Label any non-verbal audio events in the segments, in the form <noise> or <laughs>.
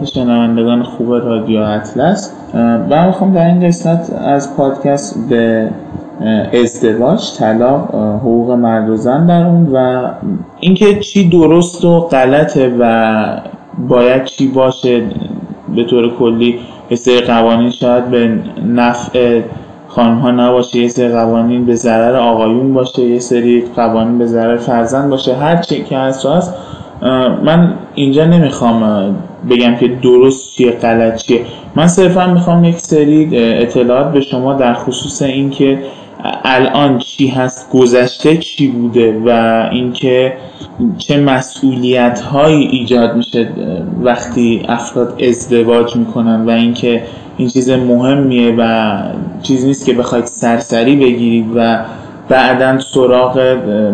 خدمت شنوندگان خوب رادیو اطلس. و می‌خوام در این قسمت از پادکست به ازدواج طلاق حقوق مرد و زن در اون و اینکه چی درست و غلطه و باید چی باشه به طور کلی یه سری قوانین شاید به نفع خانم ها نباشه یه سری قوانین به ضرر آقایون باشه یه سری قوانین به ضرر فرزند باشه هر چی که هست من اینجا نمی‌خوام بگم که درست چیه غلط چیه. من صرفا می‌خوام یک سری اطلاعات به شما در خصوص اینکه الان چی هست گذشته چی بوده و اینکه چه مسئولیت هایی ایجاد میشه وقتی افراد ازدواج می‌کنن و اینکه این چیز مهمیه و چیزی نیست که بخواید سرسری بگیرید و بعدا سراغ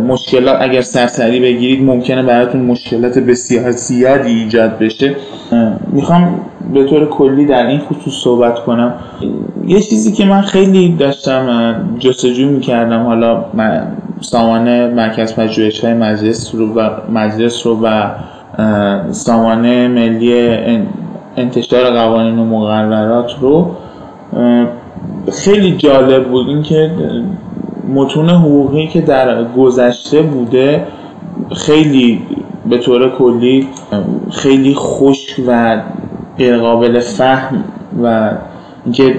مشکلات اگر سرسری بگیرید ممکنه براتون مشکلات بسیار زیادی ایجاد بشه. می‌خوام به طور کلی در این خصوص صحبت کنم. یه چیزی که من خیلی داشتم جستجو می‌کردم حالا سامانه مرکز پژوهش های مجلس رو و مجلس رو و سامانه ملی انتشار قوانین و مقررات رو خیلی جالب بود. اینکه متون حقوقی که در گذشته بوده خیلی به طور کلی خیلی خشک و قابل فهم و اینکه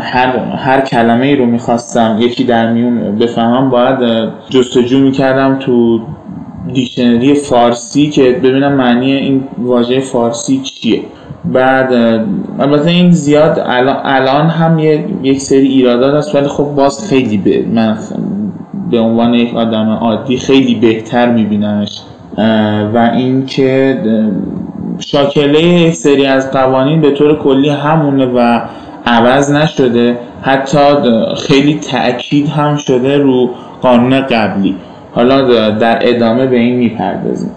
هر, هر کلمه ای رو می‌خواستم یکی در میون بفهمم باید جستجو می‌کردم تو دیکشنری فارسی که ببینم معنی این واژه فارسی چیه. بعد البته این زیاد الان, الان هم یک سری ایرادات هست ولی خب باز خیلی به من به عنوان یک آدم عادی خیلی بهتر میبینمش. و اینکه شاکله یک سری از قوانین به طور کلی همونه و عوض نشده حتی خیلی تأکید هم شده رو قانون قبلی. حالا در ادامه به این می‌پردازیم.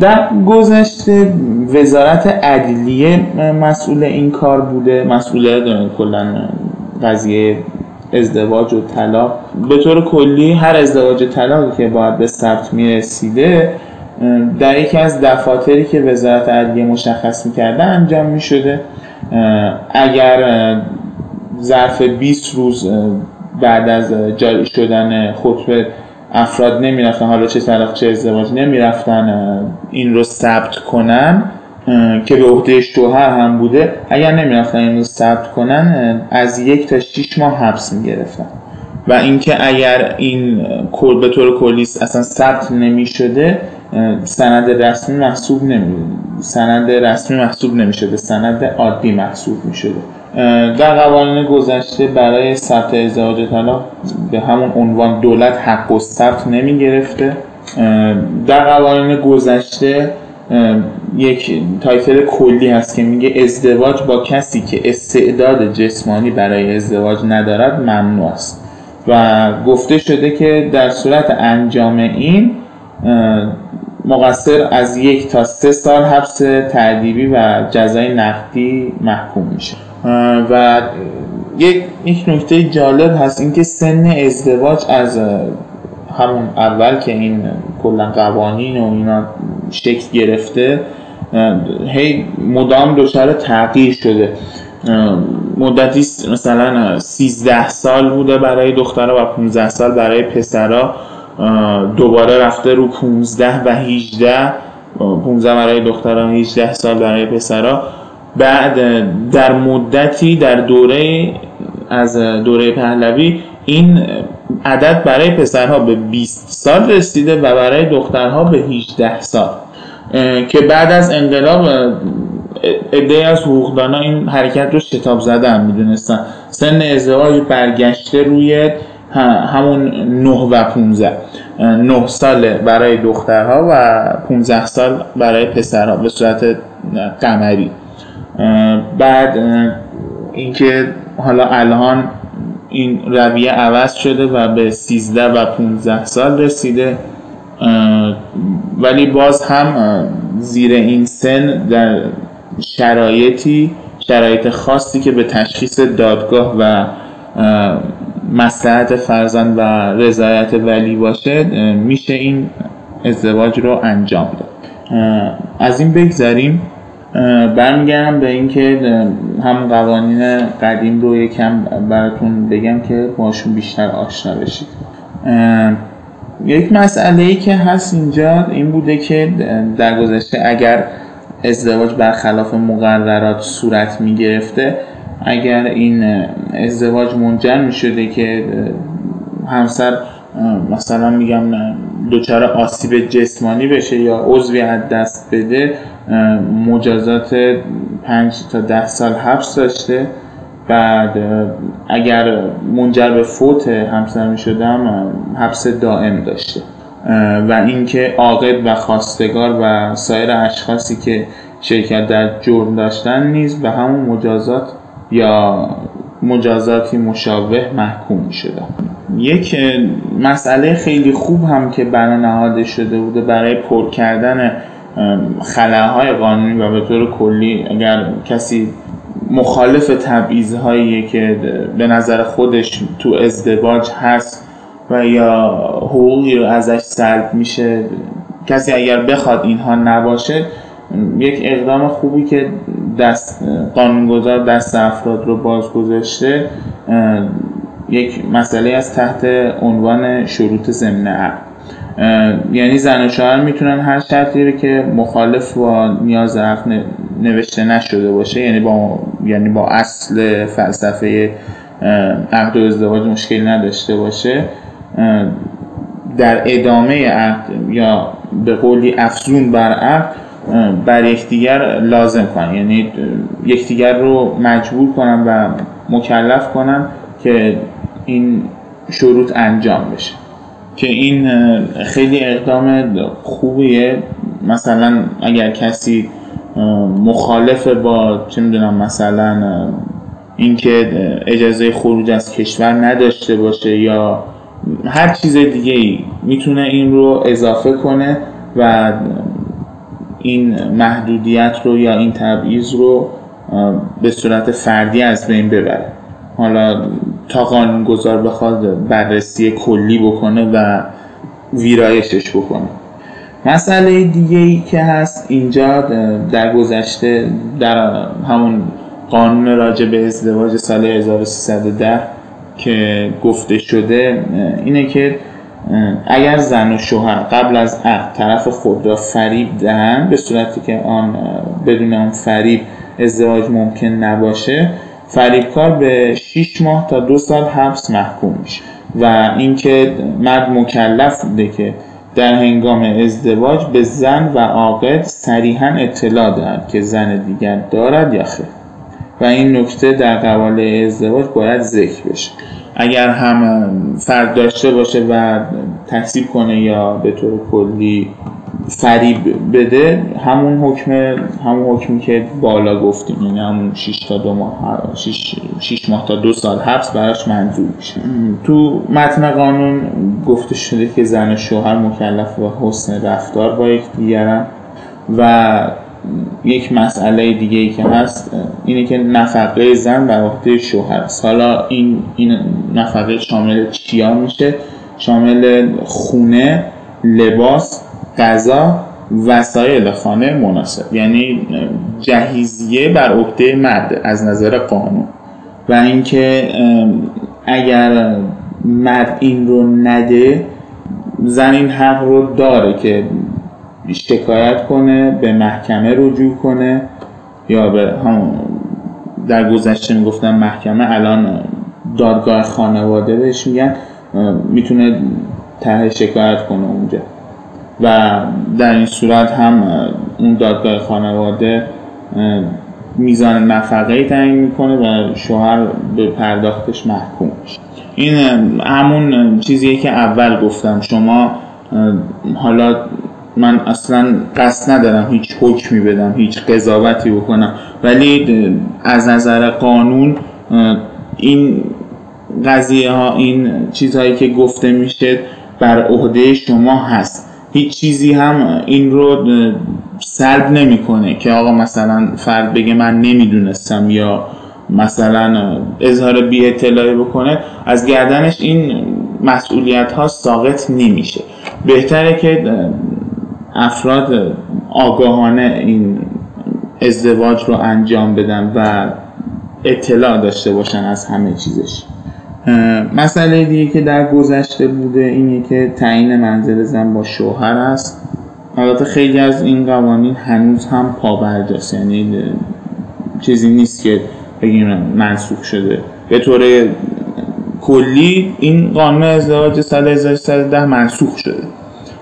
در گذشته وزارت عدلیه مسئول این کار بوده مسئول کلا قضیه ازدواج و طلاق. به طور کلی هر ازدواج طلاقی که باید به ثبت می‌رسیده در یکی از دفاتری که وزارت عدلیه مشخص می‌کرده انجام می‌شده. اگر ظرف 20 روز بعد از جاری شدن خطبه افراد نمی‌رفتن. حالا چه طلاق چه ازدواج نمی‌رفتن این رو ثبت کنن که به عهده شوهر هم بوده. اگر نمی‌رفتن این رو ثبت کنن از یک تا شیش ماه حبس می‌گرفتن. و اینکه اگر این کل به طور کلی اصلا ثبت نمی شده سند رسمی محسوب نمی سند رسمی محسوب نمی شده سند عادی محسوب می شده در قوانین گذشته برای ثبت ازدواج طلاق به همون عنوان دولت حق و ثبت نمی گرفته در قوانین گذشته یک تایتل کلی هست که میگه ازدواج با کسی که استعداد جسمانی برای ازدواج ندارد ممنوع است. و گفته شده که در صورت انجام این مقصر از یک تا سه سال حبس تعدیبی و جزای نقدی محکوم میشه. و یک یک نکته جالب هست اینکه سن ازدواج از همون اول که این کلا قوانین و اینا شکل گرفته هی مدام دچار تغییر شده. مدتی مثلا 13 سال بوده برای دخترها و 15 سال برای پسرها. دوباره رفته رو 15 و 18 15 برای دخترها 18 سال برای پسرها. بعد در مدتی در دوره از دوره پهلوی این عدد برای پسرها به 20 سال رسیده و برای دخترها به 18 سال. که بعد از انقلاب عده از حقوقدانا این حرکت رو شتاب هم می‌دونستن. سن ازدواج برگشته روی همون 9 و 15 9 سال برای دخترها و 15 سال برای پسرها به صورت قمری. بعد اینکه حالا الان این رویه عوض شده و به 13 و 15 سال رسیده ولی باز هم زیر این سن در شرایطی شرایط خاصی که به تشخیص دادگاه و مسلحت فرزند و رضایت ولی باشه میشه این ازدواج رو انجام داد. از این بگذاریم برمیگردم به اینکه هم قوانین قدیم رو یکم براتون بگم که باشون بیشتر آشنا بشید. یک مسئله ای که هست اینجا این بوده که در گذشته اگر ازدواج برخلاف مقررات صورت می گرفته اگر این ازدواج منجر می شده که همسر مثلا میگم دچار آسیب جسمانی بشه یا عضوی از دست بده مجازات پنج تا ده سال حبس داشته. بعد اگر منجر به فوت همسر می شدم حبس دائم داشته. و اینکه عاقد و خواستگار و سایر اشخاصی که شرکت در جرم داشتن نیز به همون مجازات یا مجازاتی مشابه محکوم شدن. یک مسئله خیلی خوب هم که بنا نهاده شده بوده برای پر کردن خلاهای قانونی و به طور کلی اگر کسی مخالف تبعیض که به نظر خودش تو ازدواج هست و یا حقوقی رو ازش سلب میشه کسی اگر بخواد اینها نباشه یک اقدام خوبی که دست قانونگذار دست افراد رو باز گذاشته یک مسئله از تحت عنوان شروط ضمن عقد. یعنی زن و شوهر می‌تونن هر شرطی رو که مخالف با نیاز عقد نوشته نشده باشه یعنی با یعنی با اصل فلسفه عقد و ازدواج مشکلی نداشته باشه در ادامه عقد یا به قولی افزون بر عقد بر یکدیگر لازم کنن. یعنی یکدیگر رو مجبور کنن و مکلف کنن که این شروط انجام بشه. که این خیلی اقدام خوبیه. مثلا اگر کسی مخالف با چه می‌دونم مثلا اینکه اجازه خروج از کشور نداشته باشه یا هر چیز دیگه ای می‌تونه این رو اضافه کنه و این محدودیت رو یا این تبعیض رو به صورت فردی از بین ببره. حالا تا قانونگذار بخواد بررسی کلی بکنه و ویرایشش بکنه. مسئله دیگه ای که هست اینجا در گذشته در همون قانون راجع به ازدواج سال 1310 که گفته شده اینه که اگر زن و شوهر قبل از عقد طرف خود را فریب دهند به صورتی که آن بدون آن فریب ازدواج ممکن نباشه فریبکار به 6 ماه تا دو سال حبس محکوم میشه و اینکه مرد مکلف بوده که در هنگام ازدواج به زن و عاقد صریحا اطلاع دهد که زن دیگر دارد یا خیر. و این نکته در قواله ازدواج باید ذکر بشه. اگر هم فرد داشته باشه و تکسیب کنه یا به طور کلی فریب بده همون حکم همون حکمی که بالا گفتیم یعنی همون 6 تا دو ماه 6, 6 ماه تا دو سال حبس براش منظور میشه. تو متن قانون گفته شده که زن و شوهر مکلف با حسن رفتار با یکدیگرن و یک مسئله دیگه ای که هست اینه که نفقه زن بر عهده شوهر است. حالا این این نفقه شامل چیا میشه؟ شامل خونه لباس غذا وسایل خانه مناسب. یعنی جهیزیه بر عهده مرد از نظر قانون. و اینکه اگر مرد این رو نده زن این حق رو داره که شکایت کنه به محکمه رجوع کنه. یا به هم در گذشته می‌گفتن محکمه الان دادگاه خانواده بهش میگن می‌تونه ته شکایت کنه اونجا. و در این صورت هم اون دادگاه خانواده میزان نفقه تعیین می‌کنه و شوهر به پرداختش محکوم میشه. این همون چیزیه که اول گفتم. شما حالا من اصلا قصد ندارم هیچ حکمی بدم هیچ قضاوتی بکنم. ولی از نظر قانون این قضیه ها این چیزهایی که گفته میشه بر عهده شما هست. هیچ چیزی هم این رو سلب نمی‌کنه که آقا مثلا فرد بگه من نمی‌دونستم یا مثلا اظهار بی اطلاعی بکنه. از گردنش این مسئولیت ها ساقط نمیشه. بهتره که افراد آگاهانه این ازدواج رو انجام بدن و اطلاع داشته باشن از همه چیزش. مسئله دیگه که در گذشته بوده اینه که تعیین منزل زن با شوهر است. البته خیلی از این قوانین هنوز هم پابرجاست یعنی چیزی نیست که بگیم منسوخ شده. به طور کلی این قانون ازدواج سال 1310 منسوخ شده.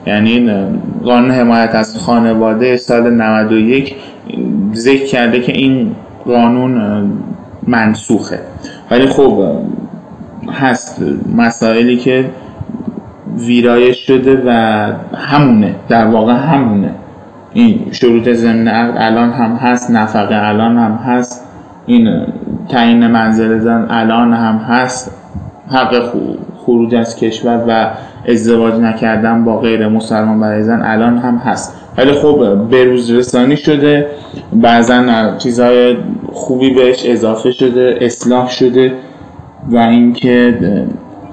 یعنی قانون حمایت از خانواده سال 91 ذکر کرده که این قانون منسوخه. ولی خب هست مسائلی که ویرایش شده و همونه در واقع همونه. این شروط ضمن عقد الان هم هست نفقه الان هم هست این تعیین منزل زن الان هم هست. حق خروج از کشور و ازدواج نکردن با غیر مسلمان برای زن الان هم هست. ولی خب بروز رسانی شده بعضا چیزهای خوبی بهش اضافه شده اصلاح شده و اینکه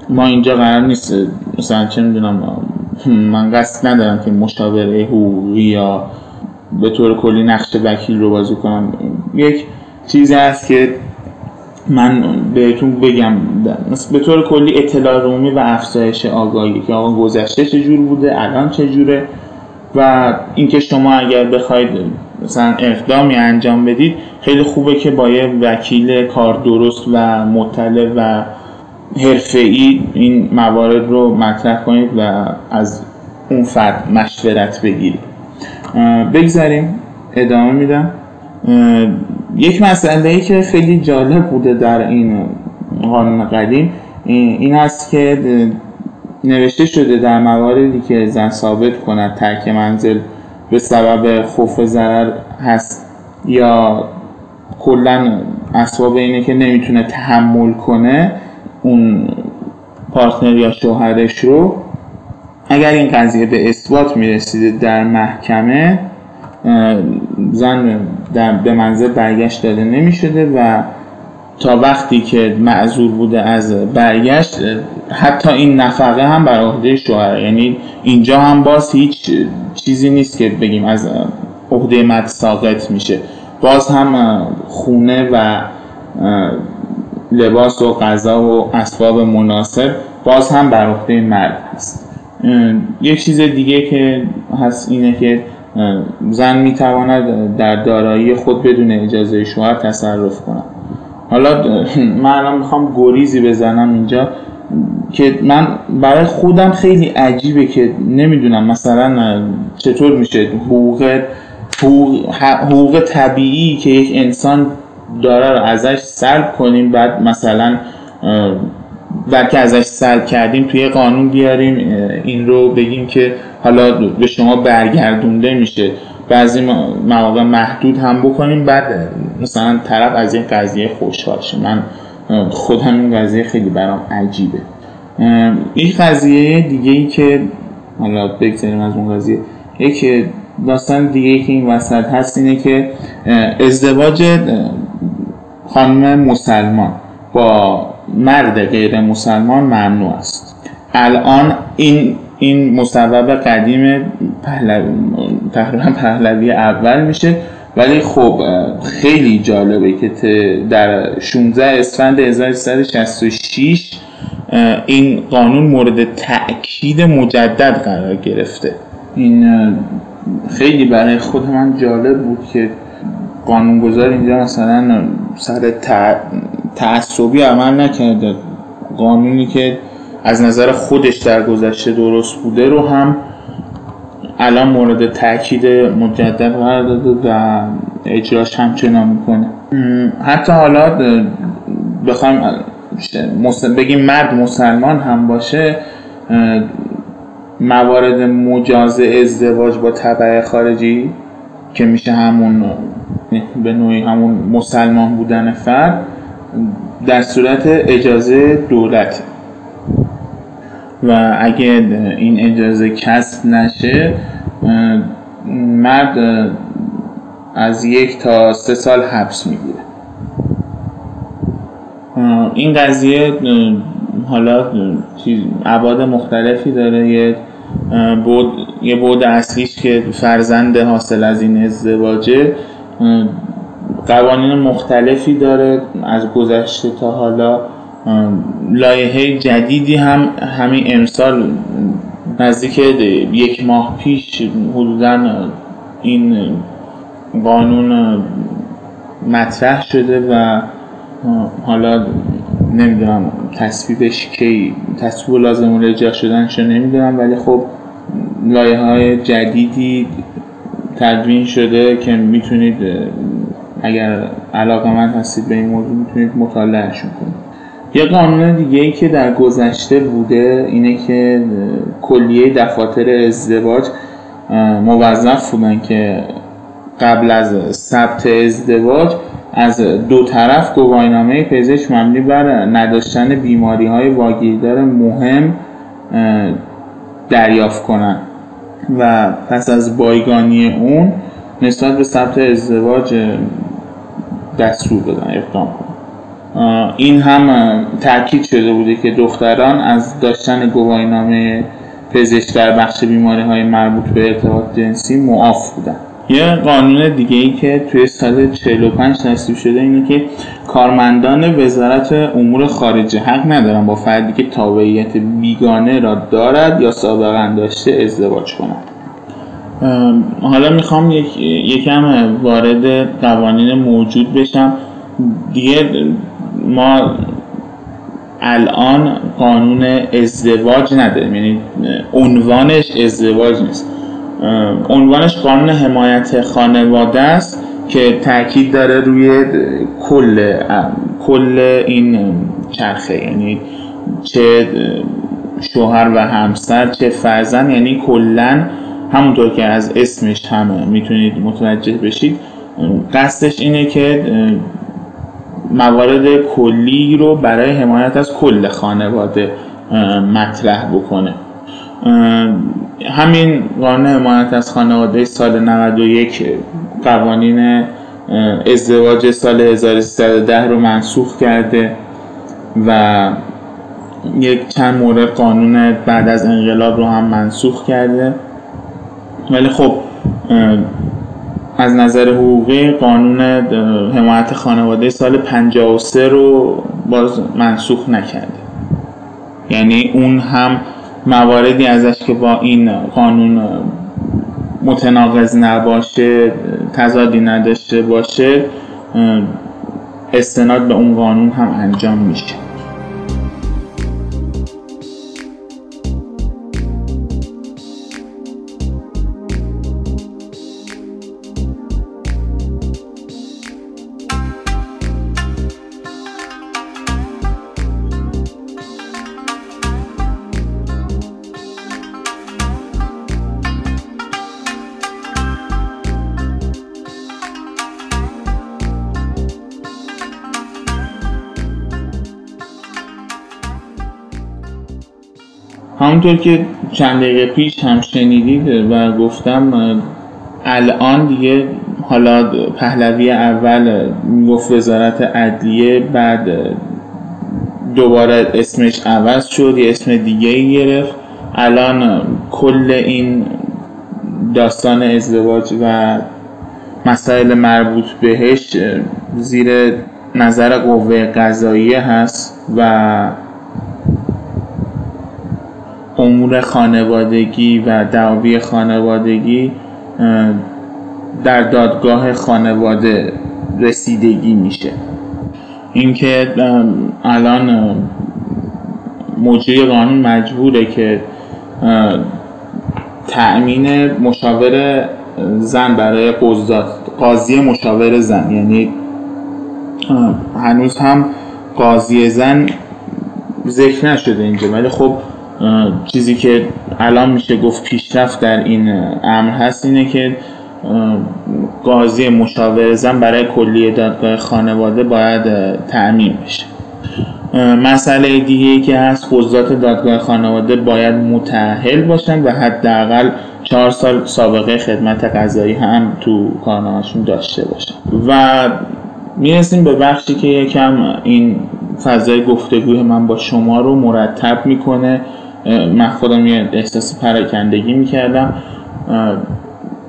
ما اینجا قرار نیست مثلا چه می‌دونم من قصد ندارم که مشاوره حقوقی یا به طور کلی نقش وکیل رو بازی کنم. یک چیزی هست که من بهتون بگم به طور کلی اطلاع رومی و افزایش آگاهی که آقا گذشته چجور بوده الان چجوره و اینکه شما اگر بخواید مثلا اقدامی انجام بدید خیلی خوبه که با یه وکیل کار درست و مطلع و حرفه‌ای این موارد رو مطرح کنید و از اون فرد مشورت بگیرید. بگذاریم ادامه میدم. یک مسئله ای که خیلی جالب بوده در این قانون قدیم این هست که نوشته شده در مواردی که زن ثابت کند ترک منزل به سبب خوف ضرر هست یا کلا اسباب اینه که نمی‌تونه تحمل کنه اون پارتنر یا شوهرش رو. اگر این قضیه به اثبات می‌رسیده در محکمه زن در به منزل برگشت داده نمی‌شده و تا وقتی که معذور بوده از برگشت حتی این نفقه هم بر عهده شوهر یعنی اینجا هم باز هیچ چیزی نیست که بگیم از عهده مرد ساقط میشه. باز هم خونه و لباس و غذا و اسباب مناسب باز هم بر عهده مرد هست. یک چیز دیگه که هست اینه که زن می‌تواند در دارایی خود بدون اجازه شوهر تصرف کند. حالا <laughs> من الان می‌خوام گریزی بزنم اینجا که من برای خودم خیلی عجیبه که نمی‌دونم مثلا چطور میشه. حقوق حقوق طبیعی که یک انسان داره رو ازش سلب کنیم بعد مثلا که ازش سلب کردیم توی قانون بیاریم این رو بگیم که حالا به شما برگردونده میشه. بعضی مواقع محدود هم بکنیم بعد مثلا طرف از این قضیه خوشحال شه. من خودم این قضیه خیلی برام عجیبه. این قضیه دیگه ای که حالا بگذاریم از اون قضیه. یک داستان دیگه ای که این وسط هست اینه که ازدواج خانم مسلمان با مرد غیر مسلمان ممنوع است. الان این این مصوب قدیم تقریبا پهلوی اول میشه. ولی خب خیلی جالبه که در 16 اسفند 1366 این قانون مورد تأکید مجدد قرار گرفته. این خیلی برای خود من جالب بود که قانونگذار اینجا مثلا سر تعصبی عمل نکرده. قانونی که از نظر خودش در گذشته درست بوده رو هم الان مورد تاکید مجدد قرار داده و اجراش همچنان می‌کنه. حتی حالا بخوایم بگیم مرد مسلمان هم باشه موارد مجاز ازدواج با طبع خارجی که میشه همون به نوعی همون مسلمان بودن فرد در صورت اجازه دولت. و اگه این اجازه کسب نشه مرد از یک تا سه سال حبس می‌گیره. این قضیه حالا عباد مختلفی داره. یه بود یه بود اصلیش که فرزند حاصل از این ازدواجه قوانین مختلفی داره از گذشته تا حالا لایحه جدیدی هم همین امسال نزدیک یک ماه پیش حدودا این قانون مطرح شده و حالا نمی‌دونم تصویبش کی تصویب لازم اجرا شدنش نمی‌دونم ولی خب لایه های جدیدی تدوین شده که می‌تونید اگر علاقه من هستید به این موضوع می‌تونید مطالعهشون کنید. یه قانون دیگه ای که در گذشته بوده اینه که کلیه دفاتر ازدواج موظف بودن که قبل از ثبت ازدواج از دو طرف گواهینامه پزشک مبنی بر نداشتن بیماری های واگیردار مهم دریافت کنن و پس از بایگانی اون نسبت به ثبت ازدواج دستور بدن اقدام کنن. این هم تاکید شده بوده که دختران از داشتن گواهینامه پزشک در بخش بیماری های مربوط به ارتباط جنسی معاف بودن. یه قانون دیگه ای که توی سال 45 تصویب شده اینه که کارمندان وزارت امور خارجه حق ندارن با فردی که تابعیت بیگانه را دارد یا سابقا داشته ازدواج کنند. حالا می‌خوام یک یکم وارد قوانین موجود بشم. دیگه ما الان قانون ازدواج نداریم یعنی عنوانش ازدواج نیست. عنوانش قانون حمایت خانواده است که تاکید داره روی کل کل این چرخه. یعنی چه شوهر و همسر چه فرزند یعنی کلا همونطور که از اسمش هم می‌تونید متوجه بشید قصدش اینه که موارد کلی رو برای حمایت از کل خانواده مطرح بکنه. همین قانون حمایت از خانواده سال 91 قوانین ازدواج سال 1310 رو منسوخ کرده و یک چند مورد قانون بعد از انقلاب رو هم منسوخ کرده. ولی خب از نظر حقوقی قانون حمایت خانواده سال 53 رو باز منسوخ نکرده. یعنی اون هم مواردی ازش که با این قانون متناقض نباشه تضادی نداشته باشه استناد به اون قانون هم انجام میشه. همونطور که چند دقیقه پیش هم شنیدید و گفتم الان دیگه حالا پهلوی اول گفت وزارت عدلیه بعد دوباره اسمش عوض شد یه اسم دیگه ای گرفت. الان کل این داستان ازدواج و مسائل مربوط بهش زیر نظر قوه قضاییه هست و امور خانوادگی و دعاوی خانوادگی در دادگاه خانواده رسیدگی میشه. اینکه الان مجری قانون مجبوره که تأمین مشاور زن برای قاضی مشاور زن. یعنی هنوز هم قاضی زن ذکر نشده اینجا. ولی خب چیزی که الان میشه گفت پیشرفت در این امر هست اینه که قاضی مشاور زن برای کلیه دادگاه خانواده باید تعمین بشه. مسئله دیگه که هست قضات دادگاه خانواده باید متأهل باشن و حداقل چهار سال سابقه خدمت قضایی هم تو کارنامهشون داشته باشن. و می‌رسیم به بخشی که یکم این فضای گفتگوی من با شما رو مرتب می‌کنه. من خودم یه احساس پراکندگی می‌کردم.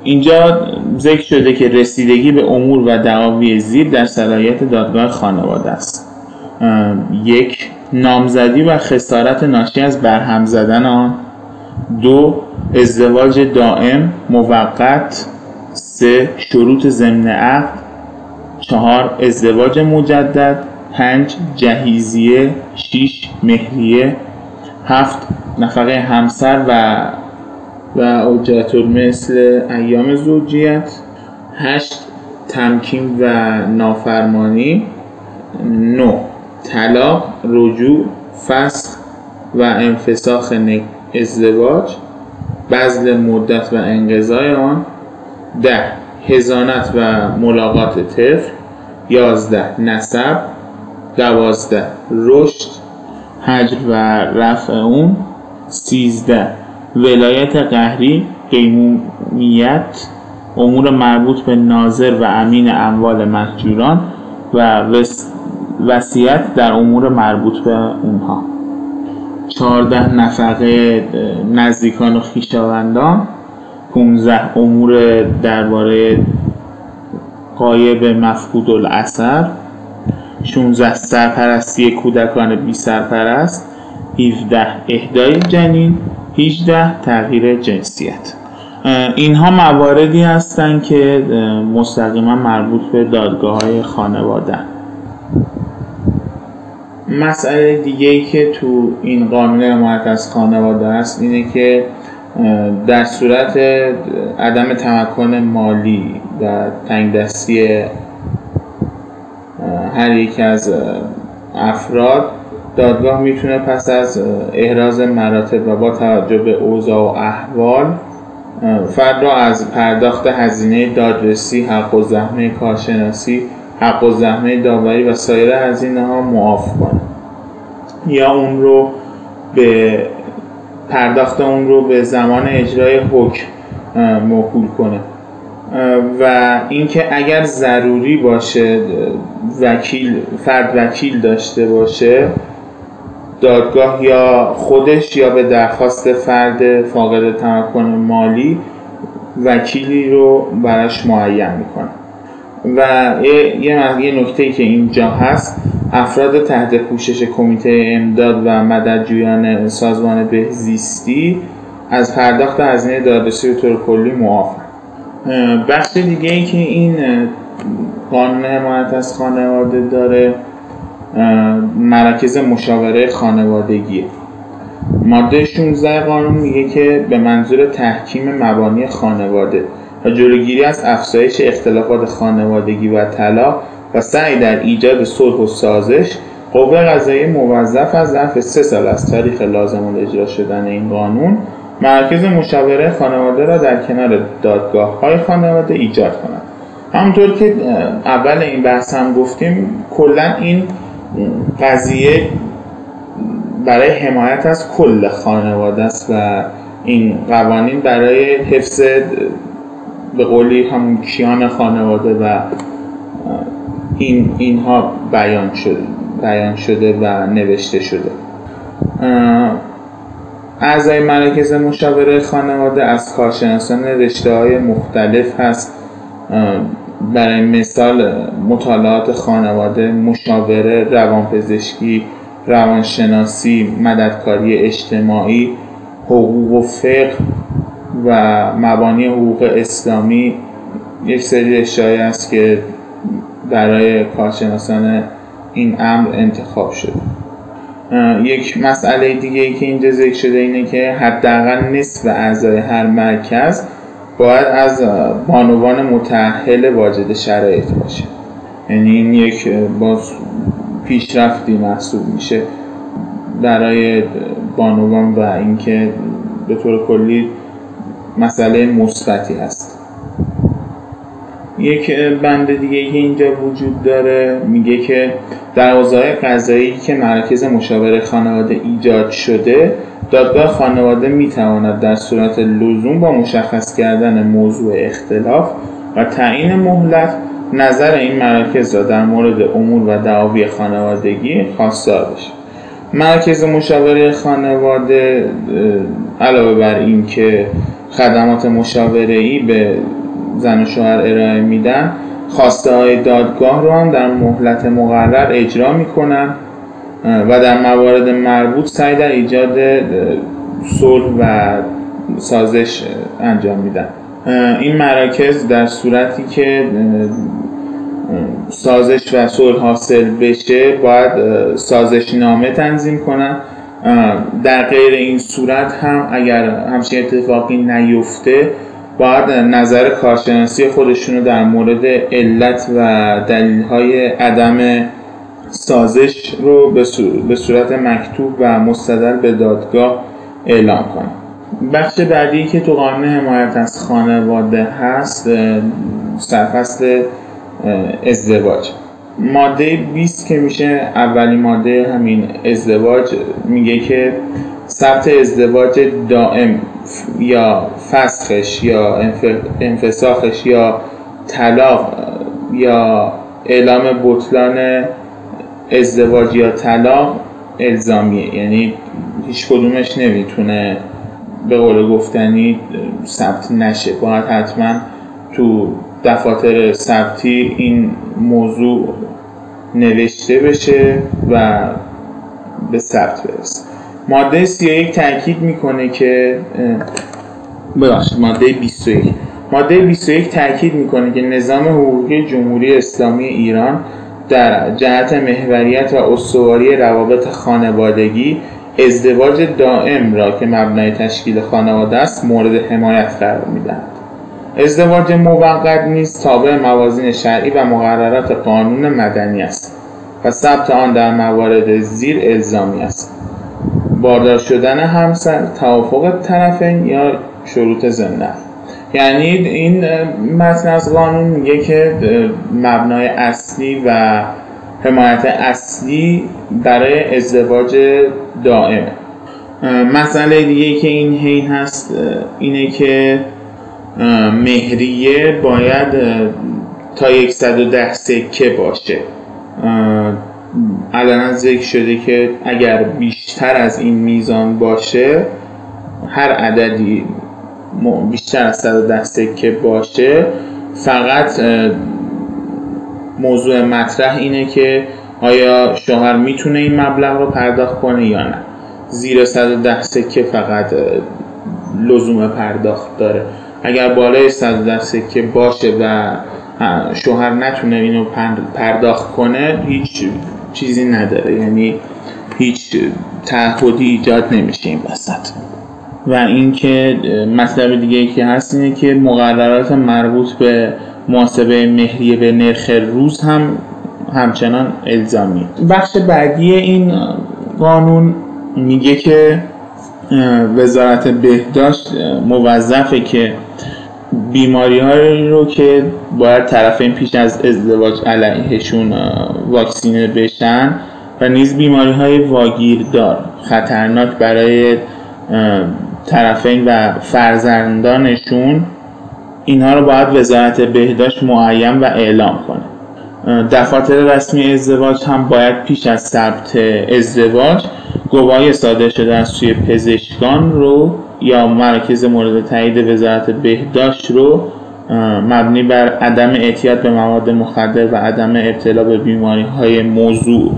اینجا ذکر شده که رسیدگی به امور و دعاوی زیر در صلاحیت دادگاه خانواده است. یک نامزدی و خسارت ناشی از برهم زدن آن. دو ازدواج دائم موقت. سه شروط ضمن عقد. چهار ازدواج مجدد. پنج جهیزیه. شیش مهریه. هفت نفقه همسر و و اجرت مثل ایام زوجیت. هشت تمکین و نافرمانی. نو طلاق رجوع فسخ و انفساخ ازدواج. بذل مدت و انقضای آن. ده هزانت و ملاقات طفل. یازده نسب. دوازده رشد. حجر و رفع اون سیزده. ولایت قهری قیمومیت امور مربوط به ناظر و امین اموال محجوران و وصیت در امور مربوط به اونها. چهارده نفقه نزدیکان و خیشاوندان 15 امور درباره قایب مفقود الاثر 16 سرپرستی کودکان بی سرپرست 17 اهدای جنین 18 تغییر جنسیت. اینها مواردی هستند که مستقیما مربوط به دادگاه های خانواده. مسئله دیگه ای که تو این قانون حمایت از خانواده است اینه که در صورت عدم تمکن مالی و تنگ دستی هر یک از افراد دادگاه می‌تونه پس از احراز مراتب و با توجه به اوضاع و احوال فرد را از پرداخت هزینه دادرسی حق و زحمه کارشناسی حق و زحمه داوری و سایر هزینه ها معاف کنه. یا اون رو به پرداخت اون رو به زمان اجرای حکم موکول کنه. و اینکه اگر ضروری باشه وکیل فرد وکیل داشته باشه دادگاه یا خودش یا به درخواست فرد فاقد تمکن مالی وکیلی رو براش معین می‌کنه. و یه, یه نکته که اینجا هست افراد تحت پوشش کمیته امداد و مددجویان سازمان بهزیستی از پرداخت هزینه دادرسی به طور کلی معافن بخش دیگه ای که این قانون حمایت از خانواده داره مراکز مشاوره خانوادگیه. ماده 16 قانون میگه که به منظور تحکیم مبانی خانواده و جلوگیری از افزایش اختلافات خانوادگی و طلاق و سعی در ایجاد صلح و سازش قوه قضایی موظف از ظرف سه سال از تاریخ لازم اجرا شدن این قانون مرکز مشاوره خانواده را در کنار دادگاه های خانواده ایجاد کنند همونطور که اول این بحث هم گفتیم کلا این قضیه برای حمایت از کل خانواده است و این قوانین برای حفظ به قولی همون کیان خانواده و این اینها بیان شده بیان شده و نوشته شده. اعضای مراکز مشاوره خانواده از کارشناسان رشته های مختلف هست. برای مثال مطالعات خانواده مشاوره روانپزشکی روانشناسی مددکاری اجتماعی حقوق و فقه و مبانی حقوق اسلامی. یک سری رشته است که برای کارشناسان این امر انتخاب شده. یک مسئله دیگه ای که اینجا ذکر شده اینه که حداقل نصف اعضای هر مرکز باید از بانوان متأهل واجد شرایط باشه. یعنی این یک باز پیشرفتی محسوب میشه برای بانوان و اینکه به طور کلی مسئله مثبتی هست. یک بند دیگه که اینجا وجود داره میگه که در قضایی که مراکز مشاوره خانواده ایجاد شده دادگاه خانواده می‌تواند در صورت لزوم با مشخص کردن موضوع اختلاف و تعیین مهلت نظر این مراکز را در مورد امور و دعاوی خانوادگی خواستار بشه مرکز مشاوره خانواده علاوه بر این که خدمات مشاوره ای به زن و شوهر ارائه میدن خواسته های دادگاه رو هم در مهلت مقرر اجرا می‌کنن و در موارد مربوط سعی در ایجاد صلح و سازش انجام میدن. این مراکز در صورتی که سازش و صلح حاصل بشه باید سازش نامه تنظیم کنن. در غیر این صورت هم اگر همچین اتفاقی نیفته باید نظر کارشناسی خودشون رو در مورد علت و دلیل های عدم سازش رو به صورت مکتوب و مستدل به دادگاه اعلام کنن. بخش بعدی که تو قانون حمایت از خانواده هست سرفصل ازدواج. ماده 20 که میشه اولی ماده همین ازدواج میگه که ثبت ازدواج دائم یا فسخش یا انفساخش یا طلاق یا اعلام بطلان ازدواج یا طلاق الزامیه. یعنی هیچ کدومش نمی‌تونه به قول گفتنی ثبت نشه. باید حتما تو دفاتر ثبتی این موضوع نوشته بشه و به ثبت برسه. ماده 31 تاکید می‌کنه که ببخشید. ماده 21 ماده 21 تاکید می‌کنه که نظام حقوقی جمهوری اسلامی ایران در جهت محوریت و استواری روابط خانوادگی ازدواج دائم را که مبنای تشکیل خانواده است مورد حمایت قرار می‌دهد. ازدواج موقت نیز تابع موازین شرعی و مقررات قانون مدنی است و ثبت آن در موارد زیر الزامی است. باردار شدن همسر توافق طرفین یا شروط زنده. یعنی این متن از قانون میگه که مبنای اصلی و حمایت اصلی برای ازدواج دائمه. مسئله دیگه که این حین هست اینه که مهریه باید تا 110 سکه باشه. الان ذکر شده که اگر بیشتر از این میزان باشه هر عددی بیشتر از 110 سکه باشه فقط موضوع مطرح اینه که آیا شوهر می‌تونه این مبلغ رو پرداخت کنه یا نه. زیر 110 سکه فقط لزوم پرداخت داره. اگر بالای 110 سکه باشه و شوهر نتونه اینو پرداخت کنه هیچ چیزی نداره. یعنی هیچ تعهدی ایجاد نمیشه این وسط. و اینکه مطلب دیگه که هست اینه که مقررات مربوط به محاسبه مهریه به نرخ روز هم همچنان الزامی. بخش بعدی این قانون میگه که وزارت بهداشت موظفه که بیماری هایی رو که باید طرفین پیش از ازدواج علیهشون واکسینه بشن و نیز بیماری های واگیردار خطرناک برای طرفین و فرزندانشون اینها رو باید وزارت بهداشت معین و اعلام کنه. دفاتر رسمی ازدواج هم باید پیش از ثبت ازدواج گواهی صادر شده از سوی پزشکان رو یا مرکز مورد تایید وزارت بهداشت رو مبنی بر عدم اعتیاد به مواد مخدر و عدم ابتلا به بیماری های موضوع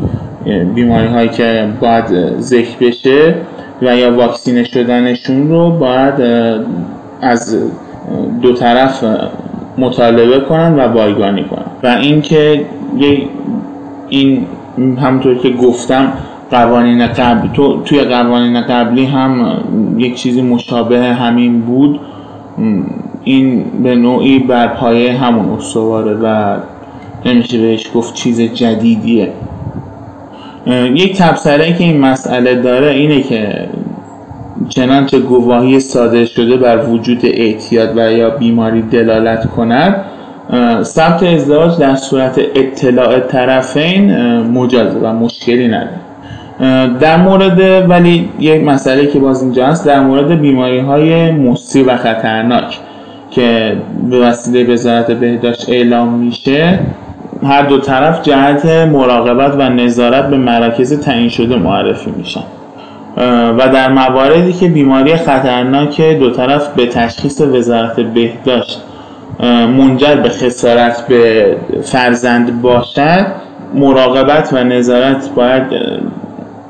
بیماری هایی که باید ذکر بشه و یا واکسینه شدنشون رو باید از دو طرف مطالبه کنن و بایگانی کنن. و اینکه این همونطور که گفتم قوانین قبل تو توی قوانین قبلی هم یک چیزی مشابه همین بود. این به نوعی بر پایه همون استواره و نمیشه بهش گفت چیز جدیدیه. یک تبصره که این مسئله داره اینه که چنانچه گواهی صادر شده بر وجود اعتیاد و یا بیماری دلالت کند ثبت ازدواج در صورت اطلاع طرفین مجازه و مشکلی نداره. در مورد ولی یک مسئله که باز اینجا هست در مورد بیماری های مصری و خطرناک که به وسیله وزارت بهداشت اعلام میشه هر دو طرف جهت مراقبت و نظارت به مراکز تعیین شده معرفی میشن. و در مواردی که بیماری خطرناک دو طرف به تشخیص وزارت بهداشت منجر به خسارت به فرزند باشد مراقبت و نظارت باید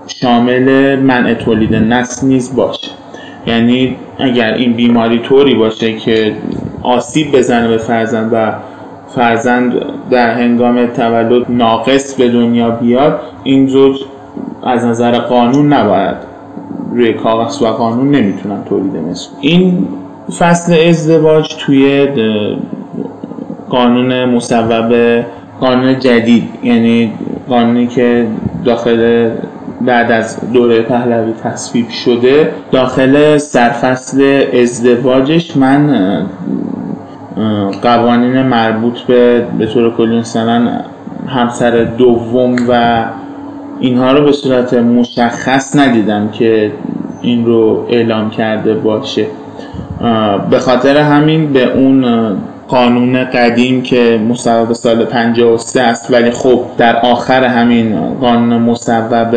شامل منع تولید نسل نیز باشه. یعنی اگر این بیماری طوری باشه که آسیب بزنه به فرزند و فرزند در هنگام تولد ناقص به دنیا بیاد این زوج از نظر قانون نباید روی کاغذ و قانون نمی‌تونن تولید مثل. این فصل ازدواج توی قانون مصوب قانون جدید یعنی قانونی که داخل بعد از دوره پهلوی تصویب شده داخل سرفصل ازدواجش من قوانین مربوط به به طور کلی مثلا همسر دوم و اینها رو به صورت مشخص ندیدم که این رو اعلام کرده باشه. به خاطر همین به اون قانون قدیم که مصوب سال 53 است ولی خب در آخر همین قانون مصوب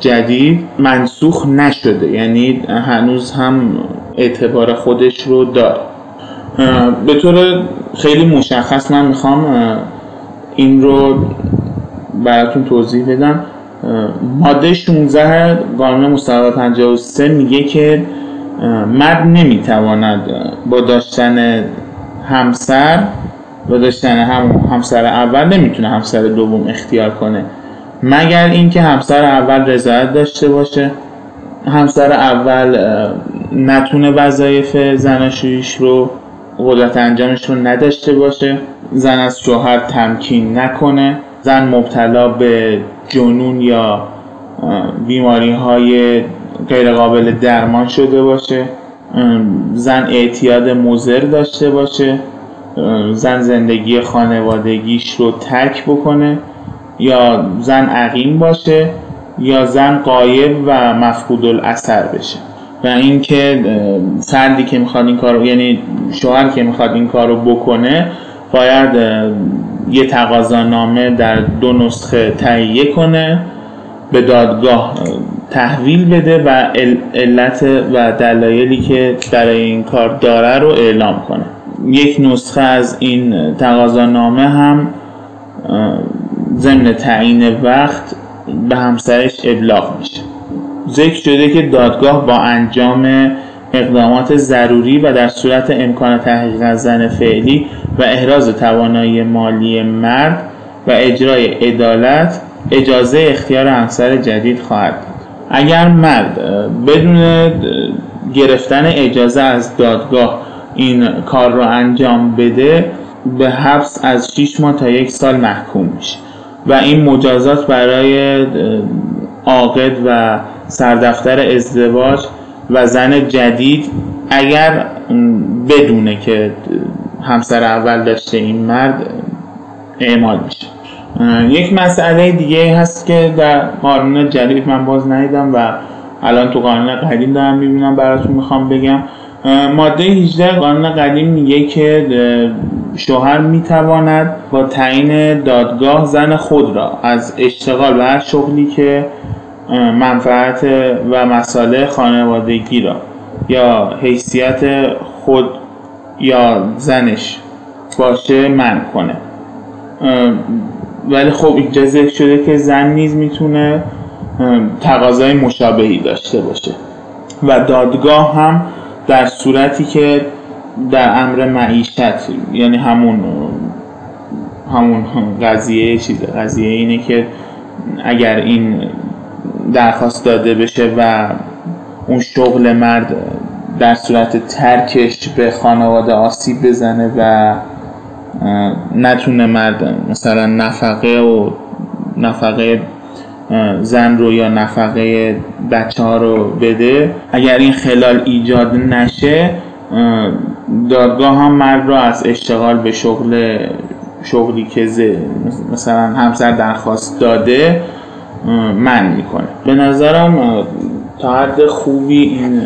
جدید منسوخ نشده. یعنی هنوز هم اعتبار خودش رو داره. به طور خیلی مشخص من می‌خوام این رو براتون توضیح بدم. ماده 16 قانون مصوبه 53 میگه که مرد نمی‌تواند با داشتن همسر با داشتن هم همسر اول نمی‌تونه همسر دوم اختیار کنه. مگر اینکه همسر اول رضایت داشته باشه؟ همسر اول نتونه وظایف زناشویش رو قدرت انجامش رو نداشته باشه. زن از شوهر تمکین نکنه. زن مبتلا به جنون یا بیماری های غیر قابل درمان شده باشه. زن اعتیاد مزر داشته باشه زن زندگی خانوادگیش رو تک بکنه یا زن عقیم باشه یا زن قایب و مفقود الاثر بشه. و اینکه فردی که می‌خواد این کار یعنی شوهر که می‌خواد این کار رو بکنه باید یه تقاضانامه در دو نسخه تهیه کنه به دادگاه تحویل بده و علت و دلایلی که برای این کار داره رو اعلام کنه. یک نسخه از این تقاضانامه هم ضمن تعیین وقت به همسرش ابلاغ میشه. ذکر شده که دادگاه با انجام اقدامات ضروری و در صورت امکان تحقیق از زن فعلی و احراز توانایی مالی مرد و اجرای عدالت اجازه اختیار همسر جدید خواهد اگر مرد بدون گرفتن اجازه از دادگاه این کار رو انجام بده به حبس از 6 ماه تا یک سال محکوم میشه. و این مجازات برای عاقد و سردفتر ازدواج و زن جدید اگر بدونه که همسر اول داشته این مرد اعمال میشه. یک مسئله دیگه هست که در قانون جدید من باز ندیدم و الان تو قانون قدیم دارم می‌بینم براتون می‌خوام بگم. ماده 18 قانون قدیم میگه که شوهر می‌تواند با تعیین دادگاه زن خود را از اشتغال و هر شغلی که منفعت و مساله خانوادگی را یا حیثیت خود یا زنش باشه من کنه. ولی خب اینجا ذکر شده که زن نیز می‌تونه تقاضای مشابهی داشته باشه. و دادگاه هم در صورتی که در امر معیشت یعنی همون همون قضیه چیز قضیه اینه که اگر این درخواست داده بشه و اون شغل مرد در صورت ترکش به خانواده آسیب بزنه و نتونه مرد مثلا نفقه و نفقه زن رو یا نفقه بچه ها رو بده. اگر این خلال ایجاد نشه دادگاه هم مرد رو از اشتغال به شغل شغلی که مثلا همسر درخواست داده من می‌کنه. به نظرم تا حد خوبی این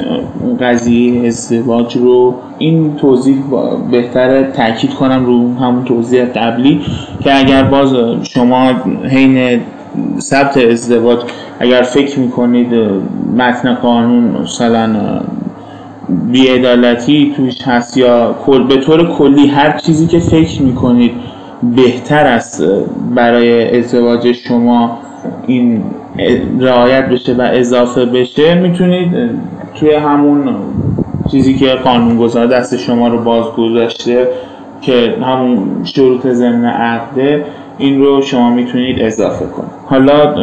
قضیه ازدواج رو این توضیح بهتره تاکید کنم رو همون توضیح قبلی که اگر باز شما حین ثبت ازدواج اگر فکر می‌کنید متن قانون مثلا بیعدالتی توش هست یا به طور کلی هر چیزی که فکر می‌کنید بهتر است برای ازدواج شما این رعایت بشه و اضافه بشه می‌تونید توی همون چیزی که قانونگذار دست شما رو باز گذاشته که همون شروط ضمن عقده این رو شما می‌تونید اضافه کنید. حالا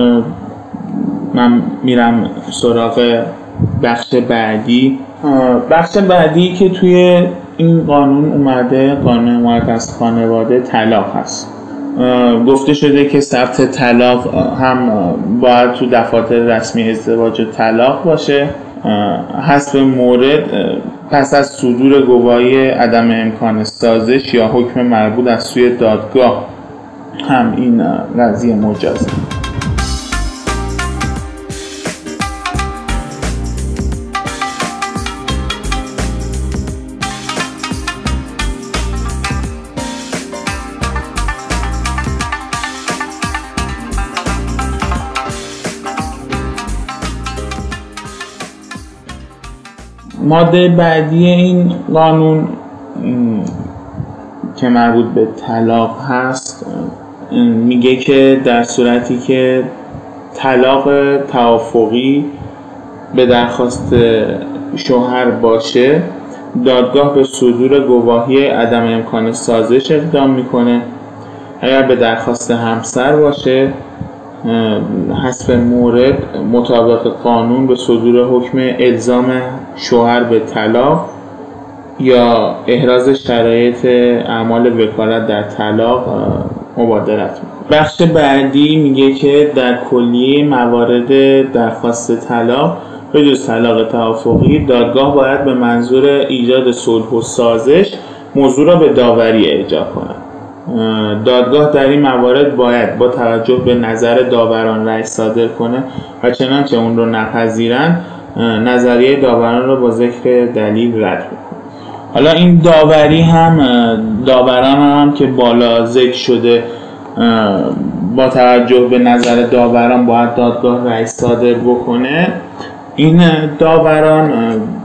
من میرم سراغ بخش بعدی. بخش بعدی که توی این قانون اومده قانون حمایت از خانواده طلاق هست. گفته شده که ثبت طلاق هم باید تو دفاتر رسمی ازدواج و طلاق باشه. حسب مورد پس از صدور گواهی عدم امکان سازش یا حکم مربوط از سوی دادگاه هم این قضیه مجازه ماده بعدی این قانون که مربوط به طلاق هست میگه که در صورتی که طلاق توافقی به درخواست شوهر باشه دادگاه به صدور گواهی عدم امکان سازش اقدام می‌کنه. اگر به درخواست همسر باشه حسب مورد مطابق قانون به صدور حکم الزام شوهر به طلاق یا احراز شرایط اعمال وکالت در طلاق مبادرت می‌کنه. بخش بعدی میگه که در کلیه موارد درخواست طلاق به جز طلاق توافقی دادگاه باید به منظور ایجاد صلح و سازش موضوع را به داوری اجرا کند. دادگاه در این موارد باید با توجه به نظر داوران رأی صادر کنه و چنانچه اون رو نپذیرن نظریه داوران رو با ذکر دلیل رد بکنه حالا این داوری هم داوران هم که بالا ذکر شده با توجه به نظر داوران باید دادگاه رأی صادر بکنه. این داوران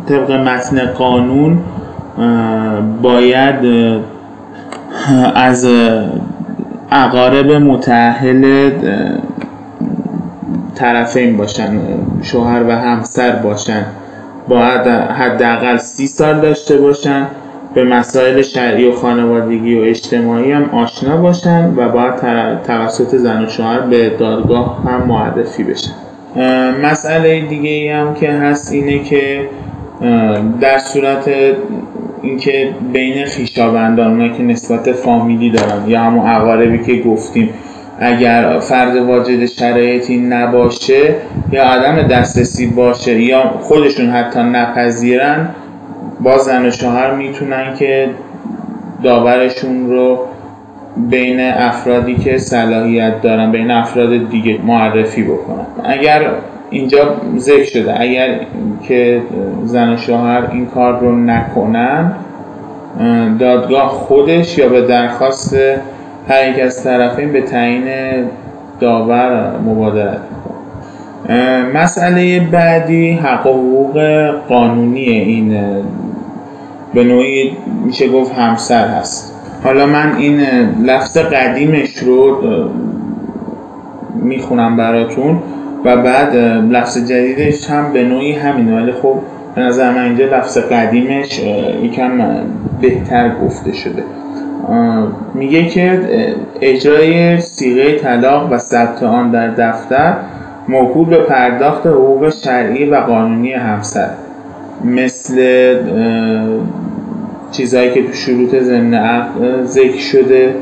طبق متن قانون باید از اقارب متعهل طرفین باشن شوهر و همسر باشن باید حداقل سی سال داشته باشن به مسائل شرعی و خانوادگی و اجتماعی هم آشنا باشن و باید توسط زن و شوهر به دادگاه هم معرفی بشن. مسئله دیگه هم که هست اینه که در صورت اینکه بین خیشاوندان که نسبت فامیلی دارن یا همون اقاربی که گفتیم اگر فرد واجد شرایطی نباشه یا عدم دسترسی باشه یا خودشون حتی نپذیرن با زن و شوهر می‌تونن که داورشون رو بین افرادی که صلاحیت دارن بین افراد دیگه معرفی بکنن. اگر اینجا ذکر شده اگر که زن و شوهر این کار رو نکنن دادگاه خودش یا به درخواست هر یک از طرفین به تعیین داور مبادرت مسئله بعدی حق و حقوق قانونی این به نوعی میشه گفت همسر هست. حالا من این لفظ قدیمش رو می‌خونم براتون و بعد لفظ جدیدش هم به نوعی همینه. ولی خب به نظر من اینجا لفظ قدیمش یکم بهتر گفته شده. میگه که اجرای سیغه طلاق و ثبت آن در دفتر موکول به پرداخت حقوق شرعی و قانونی همسر. مثل چیزهایی که تو شروط ضمن عقد ذکر شده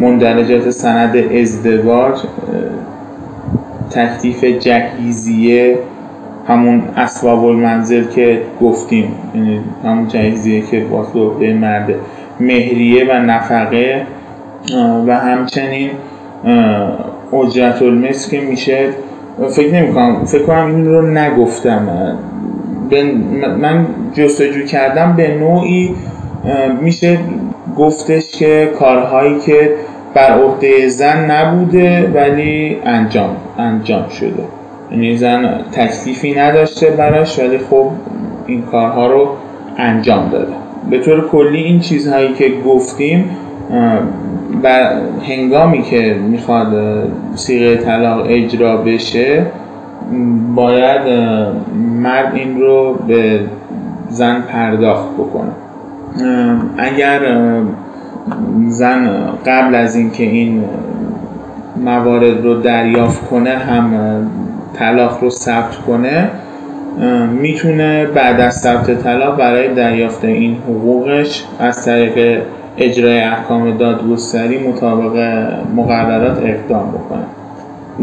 مندرجات سند ازدواج تکلیف جهیزیه همون اسباب المنزل که گفتیم یعنی همون جهیزیه که باز به مرده مهریه و نفقه و همچنین اجرت المصر که میشه فکر نمی کنم فکر کنم این رو نگفتم. من جستجو کردم به نوعی میشه گفتش که کارهایی که بر عهده زن نبوده ولی انجام انجام شده. یعنی زن تکلیفی نداشته براش ولی خب این کارها رو انجام داده. به طور کلی این چیزهایی که گفتیم بر هنگامی که می‌خواد سیغه طلاق اجرا بشه باید مرد این رو به زن پرداخت بکنه. اگر زن قبل از اینکه این موارد رو دریافت کنه هم طلاق رو ثبت کنه می‌تونه بعد از ثبت طلاق برای دریافت این حقوقش از طریق اجرای احکام دادگستری مطابق مقررات اقدام بکنه.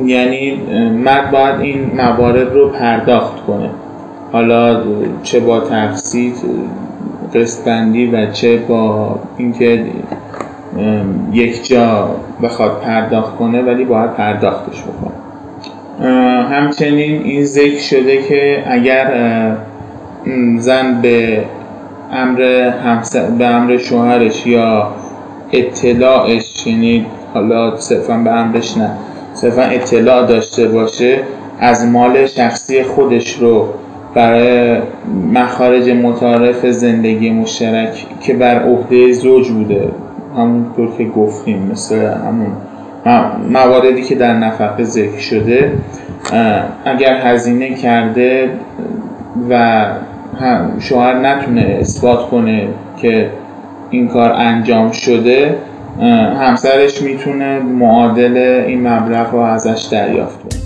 یعنی مرد باید این موارد رو پرداخت کنه. حالا چه با تقسیط قسطبندی و چه با اینکه یک جا بخواد پرداخت کنه ولی باید پرداختش بکنه. همچنین این ذکر شده که اگر زن به امر به امر شوهرش یا اطلاعش یعنی حالا صرفا به امرش نه صرفا اطلاع داشته باشه از مال شخصی خودش رو برای مخارج متعارف زندگی مشترک که بر عهده زوج بوده همونطور که گفتیم مثل همون مواردی که در نفقه ذکر شده اگر هزینه کرده و شوهر نتونه اثبات کنه که این کار انجام شده همسرش می‌تونه معادل این مبلغ رو ازش دریافت کنه.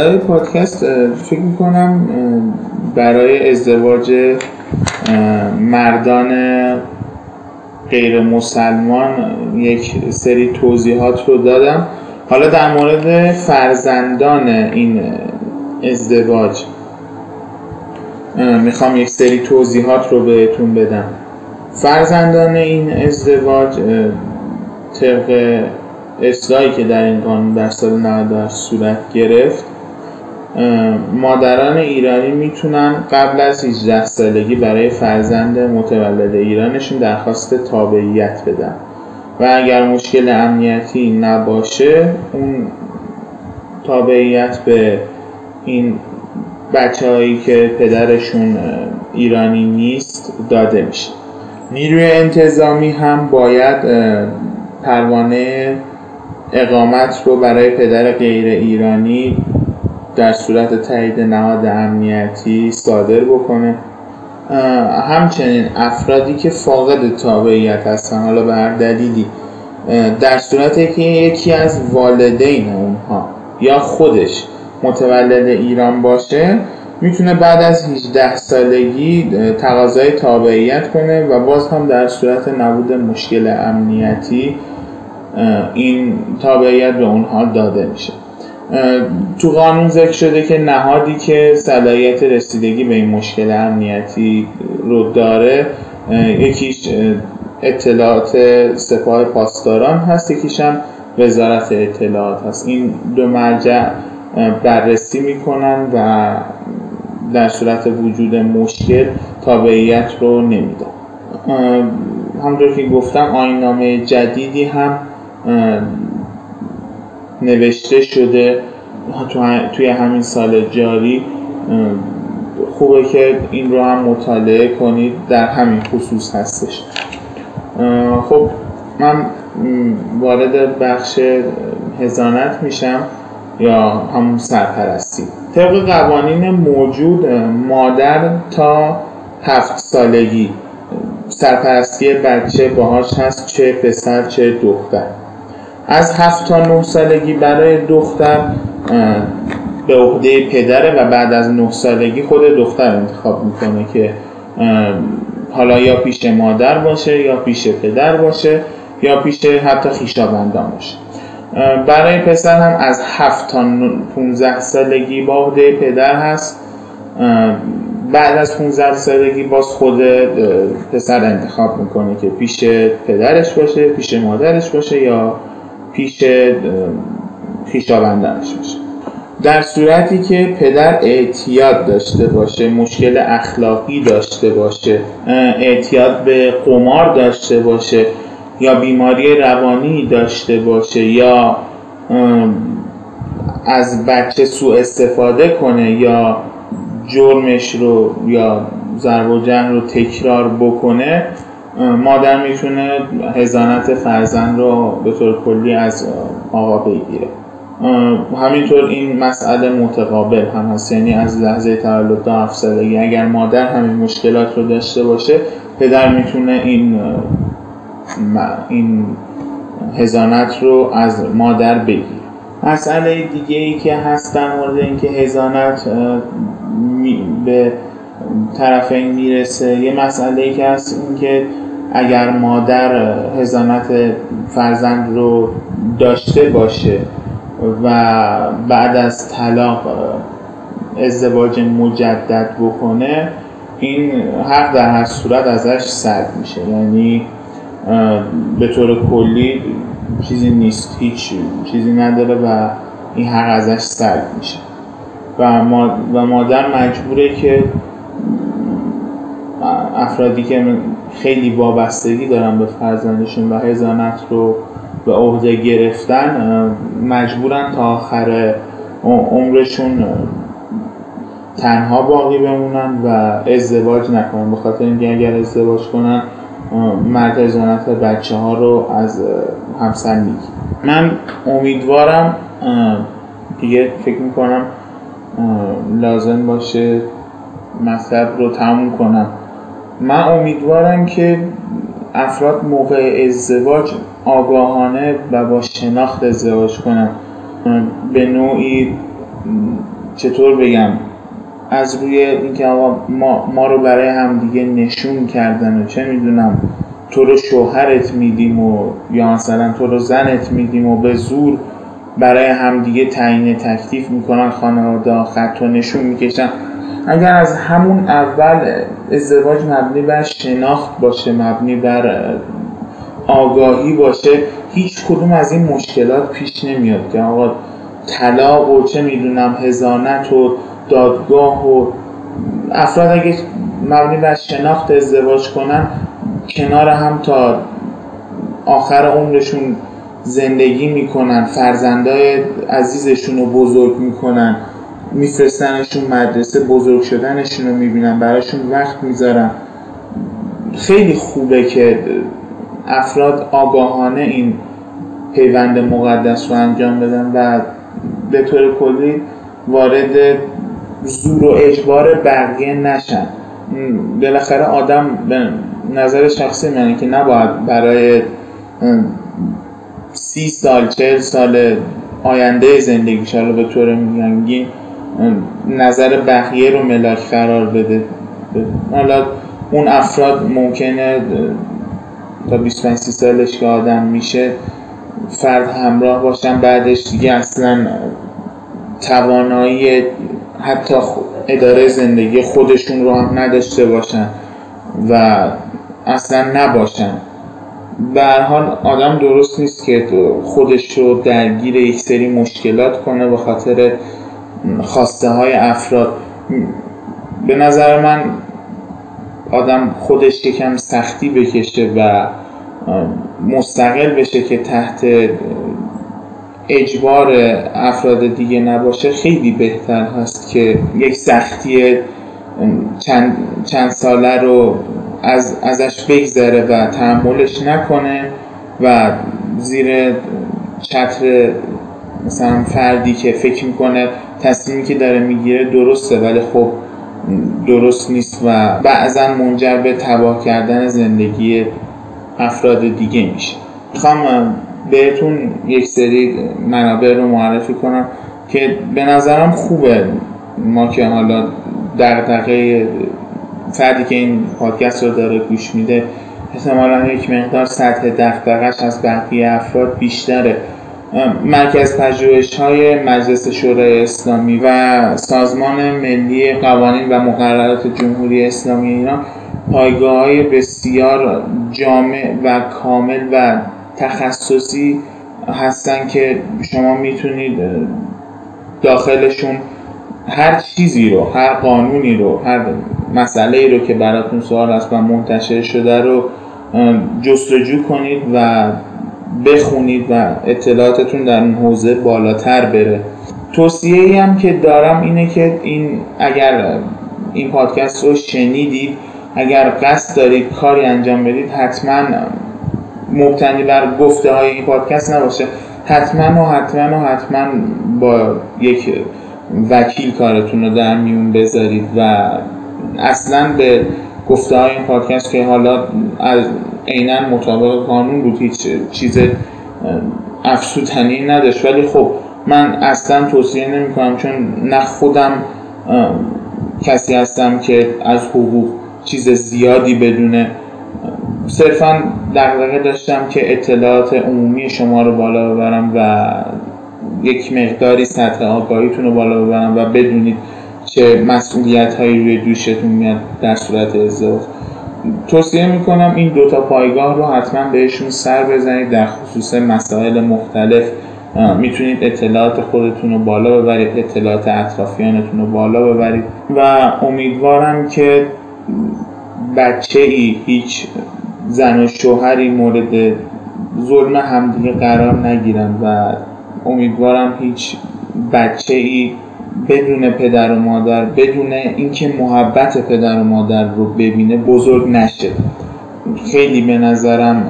اولای پادکست فکر می‌کنم برای ازدواج مردان غیر مسلمان یک سری توضیحات رو دادم. حالا در مورد فرزندان این ازدواج می‌خوام یک سری توضیحات رو بهتون بدم. فرزندان این ازدواج طبق اصلاحی که در این قانون در سال 98 صورت گرفت مادران ایرانی می‌تونن قبل از 18 سالگی برای فرزند متولد ایرانشون درخواست تابعیت بدن. و اگر مشکل امنیتی نباشه اون تابعیت به این بچه هایی که پدرشون ایرانی نیست داده میشه. نیروی انتظامی هم باید پروانه اقامت رو برای پدر غیر ایرانی در صورت تایید نهاد امنیتی صادر بکنه. همچنین افرادی که فاقد تابعیت هستن حالا به هر دلیلی در صورتی که یکی از والدین اونها یا خودش متولد ایران باشه می‌تونه بعد از 18 سالگی تقاضای تابعیت کنه و باز هم در صورت نبود مشکل امنیتی این تابعیت به اونها داده میشه. تو قانون ذکر شده که نهادی که صلاحیت رسیدگی به این مشکل امنیتی رو داره یکیش اطلاعات سپاه پاسداران هست یکیش هم وزارت اطلاعات هست. این دو مرجع بررسی می‌کنن و در صورت وجود مشکل تابعیت رو نمیدن. همونطور که گفتم آینامه جدیدی هم نوشته شده توی همین سال جاری خوبه که این رو هم مطالعه کنید در همین خصوص هستش. خب من وارد بخش هزانت میشم یا همون سرپرستی. طبق قوانین موجود مادر تا هفت سالگی سرپرستی بچه باهاش هست چه پسر چه دختر. از هفت تا نه سالگی برای دختر به عهده پدره و بعد از نه سالگی خود دختر انتخاب می‌کنه که حالا یا پیش مادر باشه یا پیش پدر باشه یا پیش حتی خیشاوندان باشه. برای پسر هم از 7 تا 15 سالگی با عهده پدر هست. بعد از 15 سالگی باز خود پسر انتخاب می‌کنه که پیش پدرش باشه پیش مادرش باشه یا پیش خیشاوندانش باشه. در صورتی که پدر اعتیاد داشته باشه مشکل اخلاقی داشته باشه اعتیاد به قمار داشته باشه یا بیماری روانی داشته باشه یا از بچه سوء استفاده کنه یا جرمش رو یا ضرب و رو تکرار بکنه مادر می‌تونه هزانت فرزند رو به طور کلی از آقا بگیره. همینطور این مسئله متقابل هم هست. یعنی از لحظه تولد تا هفت اگر مادر همین مشکلات رو داشته باشه پدر می‌تونه این این هزانت رو از مادر بگیره. مسئله دیگه ای که هست در مورد اینکه هزانت به طرفین می‌رسه یه مسئله ای که هست اینکه اگر مادر هزانت فرزند رو داشته باشه و بعد از طلاق ازدواج مجدد بکنه این حق در هر صورت ازش سرد میشه. یعنی به طور کلی چیزی نیست هیچ چیزی نداره و این حق ازش سرد میشه. و مادر مجبوره که افرادی که خیلی وابستگی دارن به فرزندشون و هزانت رو به عهده گرفتن. مجبورن تا آخر عمرشون تنها باقی بمونن و ازدواج نکنن. به خاطر اینکه اگر ازدواج کنن مرد ازانت بچه ها رو از همسر میگی من امیدوارم دیگه فکر می‌کنم لازم باشه مطلب رو تموم کنم. من امیدوارم که افراد موقع ازدواج آگاهانه و با شناخت ازدواج کنن. به نوعی چطور بگم؟ از روی اینکه آقا ما, ما رو برای همدیگه نشون کردن و چه می‌دونم تو رو شوهرت میدیم و یا مثلا تو رو زنت میدیم و به زور برای همدیگه تعیین تکلیف می‌کنن خانواده خط و نشون می‌کشن. اگر از همون اول ازدواج مبنی بر شناخت باشه مبنی بر آگاهی باشه هیچ کدوم از این مشکلات پیش نمیاد که آقا طلاق و چه می‌دونم هزانت و دادگاه و افراد اگه مبنی بر شناخت ازدواج کنن کنار هم تا آخر عمرشون زندگی می‌کنن فرزندای عزیزشون رو بزرگ می‌کنن. میفرستنشون مدرسه بزرگ شدنشون رو می‌بینن براشون وقت می‌ذارن خیلی خوبه که افراد آگاهانه این پیوند مقدس رو انجام بدن و به طور کلی وارد زور و اجبار بقیه نشن. بالاخره آدم به نظر شخصی منه که نباید برای سی سال چهل سال آینده زندگیش رو به طور میانگین نظر بقیه رو ملاک قرار بده. حالا اون افراد ممکنه تا 25 سالش که آدم میشه فرد همراه باشن بعدش دیگه اصلا توانایی حتی اداره زندگی خودشون رو هم نداشته باشن و اصلا نباشن. به حال آدم درست نیست که خودش رو درگیر یک سری مشکلات کنه به خاطر خواسته های افراد. به نظر من آدم خودش یکم سختی بکشه و مستقل بشه که تحت اجبار افراد دیگه نباشه خیلی بهتر هست که یک سختی چند, چند ساله رو از ازش بگذره و تحملش نکنه و زیر چتر مثلا فردی که فکر می‌کنه تصمیمی که داره می‌گیره درسته ولی خب درست نیست و بعضا منجر به تباه کردن زندگی افراد دیگه میشه. می‌خوام بهتون یک سری منابع رو معرفی کنم که به نظرم خوبه. ما که حالا دقدقه فردی که این پادکست رو داره گوش میده احتمالا یک مقدار سطح دقدقش از بقیه افراد بیشتره. مرکز پژوهش های مجلس شورای اسلامی و سازمان ملی قوانین و مقررات جمهوری اسلامی ایران پایگاه های بسیار جامع و کامل و تخصصی هستن که شما می‌تونید داخلشون هر چیزی رو هر قانونی رو هر مسئله ای رو که براتون سوال هست و منتشر شده رو جستجو کنید و بخونید و اطلاعاتتون در این حوزه بالاتر بره. توصیه ای هم که دارم اینه که این اگر این پادکست رو شنیدید اگر قصد دارید کاری انجام بدید حتما مبتنی بر گفته های این پادکست نباشه. حتما و حتما و حتما با یک وکیل کارتون رو در میون بذارید و اصلا به گفته های این پادکست که حالا از عینا مطابق قانون بود هیچ چیز افسوتنی نداشت. ولی خب من اصلا توصیه نمی کنم چون نه خودم کسی هستم که از حقوق چیز زیادی بدونه صرفا دقیقه داشتم که اطلاعات عمومی شما رو بالا ببرم و یک مقداری سطح آگاهیتون رو بالا ببرم و بدونید چه مسئولیت هایی روی دوشتون میاد در صورت ازدواج. توصیه می‌کنم این دوتا پایگاه رو حتما بهشون سر بزنید. در خصوص مسائل مختلف می‌تونید اطلاعات خودتون رو بالا ببرید اطلاعات اطرافیانتون رو بالا ببرید. و امیدوارم که بچه ای هیچ زن و شوهری مورد ظلم همدیگه قرار نگیرن و امیدوارم هیچ بچه ای بدون پدر و مادر بدون اینکه محبت پدر و مادر رو ببینه بزرگ نشه. خیلی به نظرم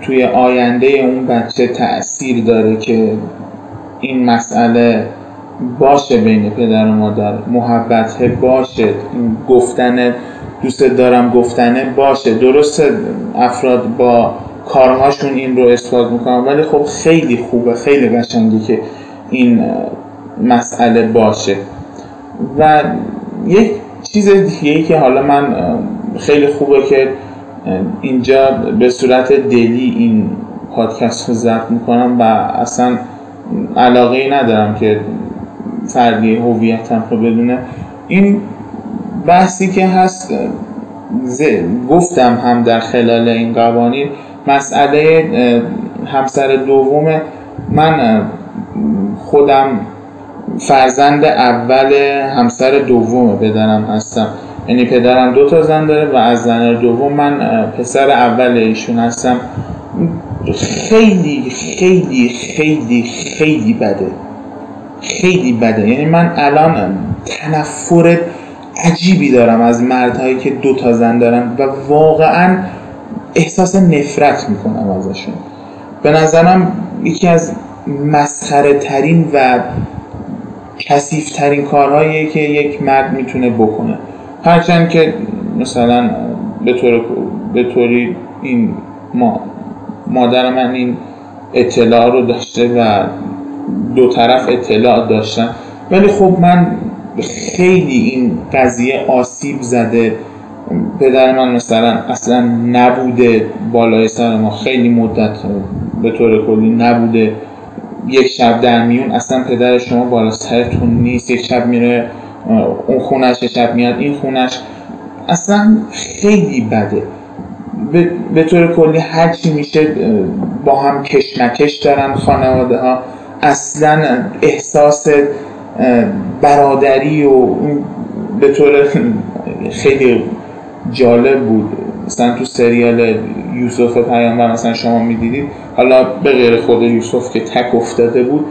توی آینده اون بچه تاثیر داره که این مسئله باشه بین پدر و مادر. محبت باشه گفتن دوست دارم گفتنه باشه. درست افراد با کارهاشون این رو اثبات می‌کنن ولی خب خیلی خوبه خیلی قشنگی که این مسئله باشه. و یک چیز دیگه ای که حالا من خیلی خوبه که اینجا به صورت دلی این پادکست رو ضبط می‌کنم و اصلا علاقه ای ندارم که فردی هویتم رو بدونه. این بحثی که هست گفتم هم در خلال این قوانین. مسئله همسر دوم من خودم فرزند اول همسر دوم پدرم هستم. یعنی پدرم دو تا زن داره و از زن دوم من پسر اول ایشون هستم. خیلی خیلی خیلی خیلی بده. خیلی بده. یعنی من الان تنفر عجیبی دارم از مردهایی که دو تا زن دارن و واقعا احساس نفرت می‌کنم ازشون. به نظرم یکی از مسخره ترین و کسیف ترین کارهایی که یک مرد می‌تونه بکنه. هرچند که مثلا به طور به طوری این ما مادر من این اطلاع رو داشته و دو طرف اطلاع داشتن. ولی خب من خیلی این قضیه آسیب زده. پدر من مثلا اصلا نبوده بالای سر ما. خیلی مدت به طور کلی نبوده. یک شب در میون اصلا پدر شما بالا سرتون نیست یک شب میره اون خونش شب میاد این خونش اصلا خیلی بده. به طور کلی هرچی میشه با هم کشمکش دارن خانواده ها. اصلا احساس برادری و به طور <laughs> خیلی جالب بود. مثلا تو سریال یوسف پیامبر مثلا شما می‌دیدید حالا به غیر خود یوسف که تک افتاده بود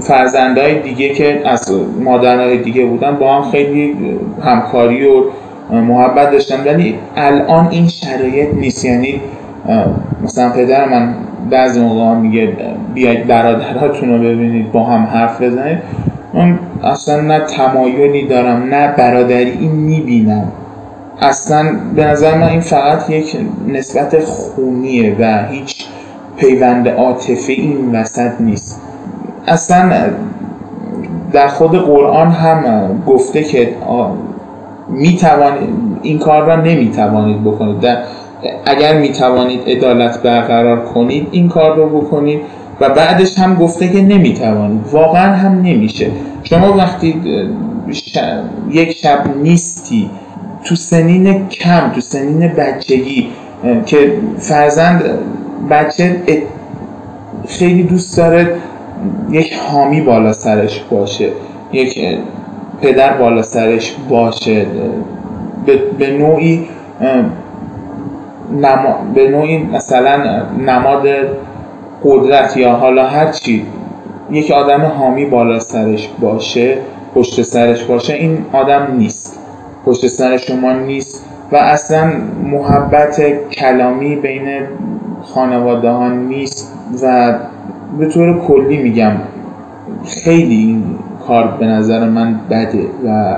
فرزندهای دیگه که از مادرهای دیگه بودن با هم خیلی همکاری و محبت داشتن. ولی الان این شرایط نیست. یعنی مثلا پدر من بعضی موقع میگه بیاید برادراتون رو ببینید با هم حرف بزنید. من اصلا نه تمایلی دارم نه برادری این می‌بینم. اصلا به نظر من این فقط یک نسبت خونیه و هیچ پیوند عاطفه این وسط نیست. اصلا در خود قرآن هم گفته که می‌توانید این کار را نمی‌توانید بکنید. در اگر می‌توانید عدالت برقرار کنید این کار رو بکنید و بعدش هم گفته که نمی‌توانید. واقعا هم نمیشه. شما وقتی یک شب نیستی تو سنین کم تو سنین بچگی که فرزند بچه خیلی دوست داره یک حامی بالا سرش باشه یک پدر بالا سرش باشه به نوعی به نوعی مثلا نماد قدرت یا حالا هر چی یک آدم حامی بالا سرش باشه پشت سرش باشه این آدم نیست. پشت سر شما نیست و اصلا محبت کلامی بین خانواده ها نیست و به طور کلی میگم خیلی این کار به نظر من بده و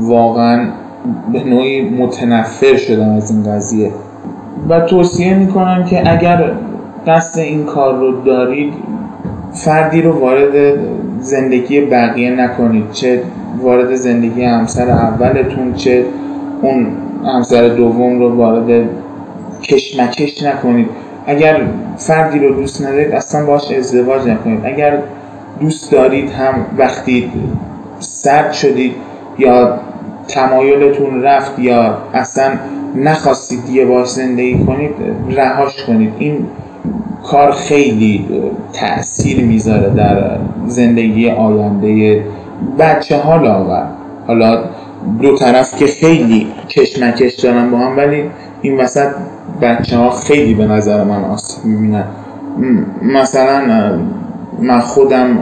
واقعا به نوعی متنفر شدم از این قضیه. و توصیه می‌کنم که اگر قصد این کار رو دارید فردی رو وارد زندگی بقیه نکنید. چه وارد زندگی همسر اولتون چه اون همسر دوم رو وارد کشمکش نکنید. اگر فردی رو دوست ندارید اصلا باش ازدواج نکنید. اگر دوست دارید هم وقتی سرد شدید یا تمایلتون رفت یا اصلا نخواستید دیگه باش زندگی کنید رهاش کنید. این کار خیلی تاثیر می‌ذاره در زندگی آینده بچه ها لاغر. حالا دو طرف که خیلی کشمکش دارن با هم ولی این وسط بچه ها خیلی به نظر من آسیب می‌بینن. مثلا من خودم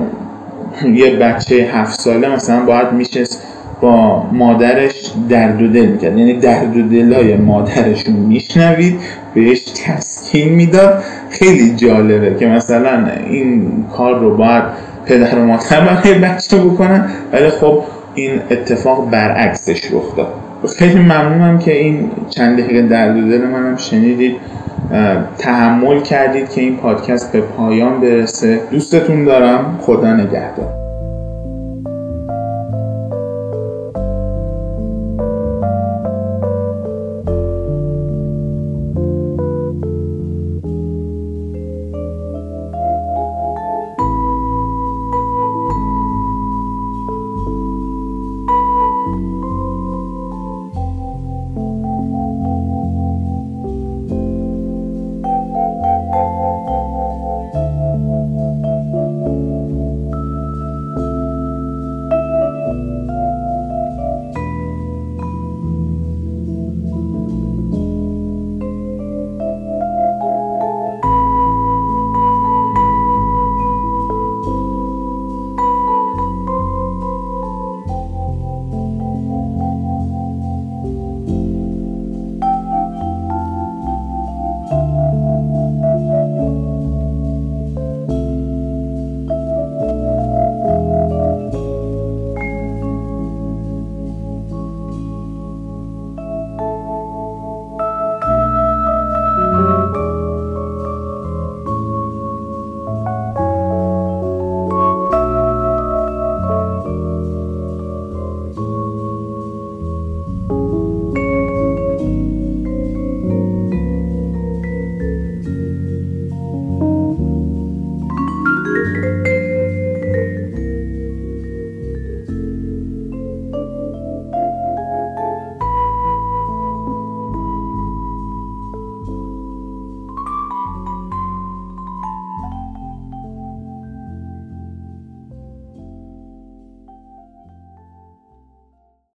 یه بچه هفت ساله مثلا باید میشست با مادرش درد و دل می‌کرد. یعنی درد و دلای مادرشون میشنوید بهش تسکین می‌داد. خیلی جالبه که مثلا این کار رو باید پدر و مادر برای بچه بکنن ولی خب این اتفاق برعکسش رخ داد. خیلی ممنونم که این چند دقیقه درد دل منم شنیدید. تحمل کردید که این پادکست به پایان برسه. دوستتون دارم. خدا نگهدار.